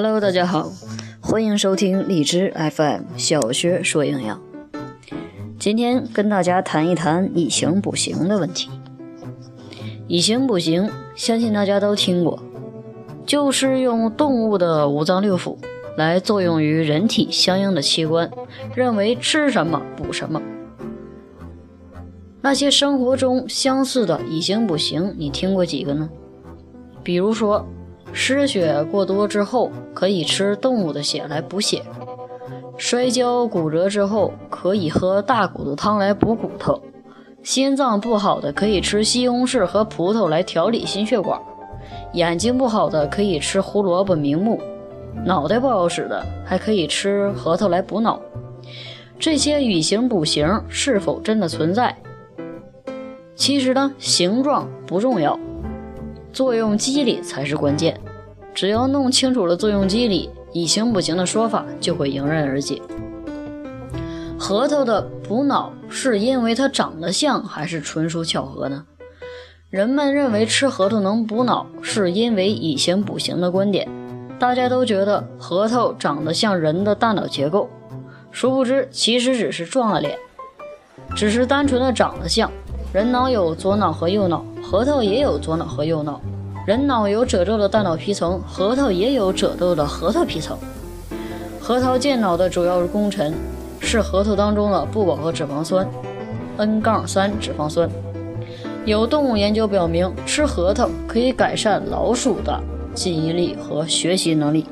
Hello，大家好，欢迎收听荔枝 FM 小薛说营养。今天跟大家谈一谈以形补形的问题。以形补形，相信大家都听过，就是用动物的五脏六腑来作用于人体相应的器官，认为吃什么补什么。那些生活中相似的以形补形，你听过几个呢？比如说，失血过多之后可以吃动物的血来补血；摔跤骨折之后可以喝大骨头汤来补骨头。心脏不好的可以吃西红柿和葡萄来调理心血管，眼睛不好的可以吃胡萝卜明目，脑袋不好使的还可以吃核桃来补脑。这些以形补形是否真的存在？其实呢，形状不重要，作用机理才是关键。只要弄清楚了作用机理，以形补形的说法就会迎刃而解。核桃的补脑是因为它长得像，还是纯属巧合呢？人们认为吃核桃能补脑，是因为以形补形的观点。大家都觉得核桃长得像人的大脑结构，殊不知其实只是撞了脸，只是单纯的长得像。人脑有左脑和右脑，核桃也有左脑和右脑。人脑有褶皱的大脑皮层，核桃也有褶皱的核桃皮层。核桃健脑的主要功臣。是核桃当中的不饱和脂肪酸，N- 三脂肪酸。有动物研究表明，吃核桃可以改善老鼠的记忆力和学习能力。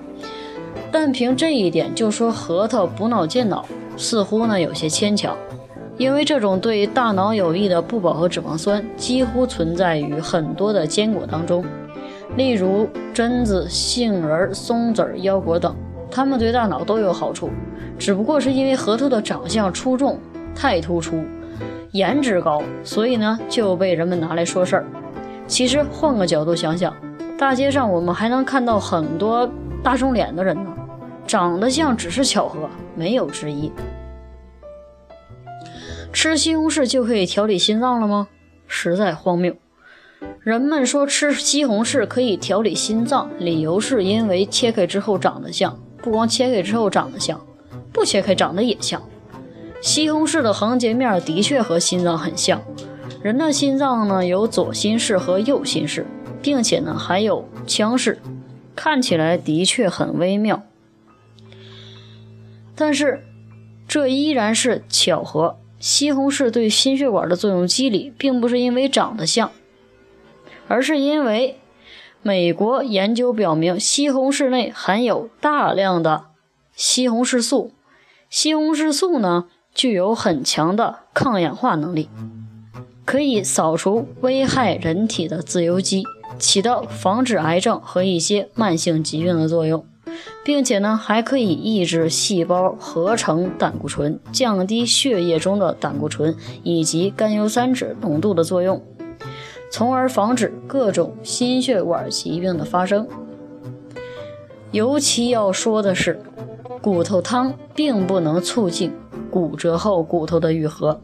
但凭这一点就说核桃补脑健脑，似乎呢有些牵强。因为这种对大脑有益的不饱和脂肪酸几乎存在于很多的坚果当中，例如榛子、杏仁、松子、腰果等，它们对大脑都有好处。只不过是因为核桃的长相出众、太突出、颜值高，所以呢就被人们拿来说事儿。其实换个角度想想，大街上我们还能看到很多大众脸的人呢，长得像只是巧合，没有之一。吃西红柿就可以调理心脏了吗？实在荒谬。人们说吃西红柿可以调理心脏，理由是因为切开之后长得像，不光切开之后长得像。不切开长得也像，西红柿的横截面的确和心脏很像。人的心脏呢有左心室和右心室，并且呢还有腔室，看起来的确很微妙。但是这依然是巧合。西红柿对心血管的作用机理，并不是因为长得像，而是因为美国研究表明，西红柿内含有大量的西红柿素。西红柿素呢，具有很强的抗氧化能力，可以扫除危害人体的自由基，起到防止癌症和一些慢性疾病的作用，并且呢，还可以抑制细胞合成胆固醇，降低血液中的胆固醇以及甘油三酯浓度的作用，从而防止各种心血管疾病的发生。尤其要说的是。骨头汤并不能促进骨折后骨头的愈合。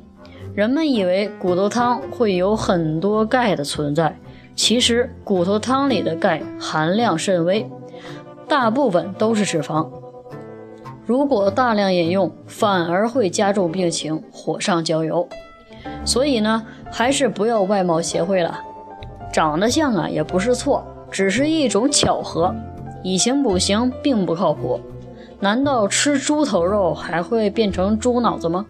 人们以为骨头汤会有很多钙的存在，其实骨头汤里的钙含量甚微，大部分都是脂肪。如果大量饮用，反而会加重病情，火上浇油。所以呢，还是不要外貌协会了。长得像啊，也不是错，只是一种巧合。以形补形并不靠谱。难道吃猪头肉还会变成猪脑子吗？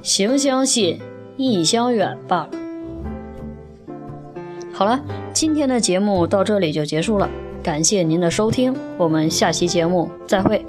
行相近，意相远罢了。好了，今天的节目到这里就结束了，感谢您的收听，我们下期节目再会。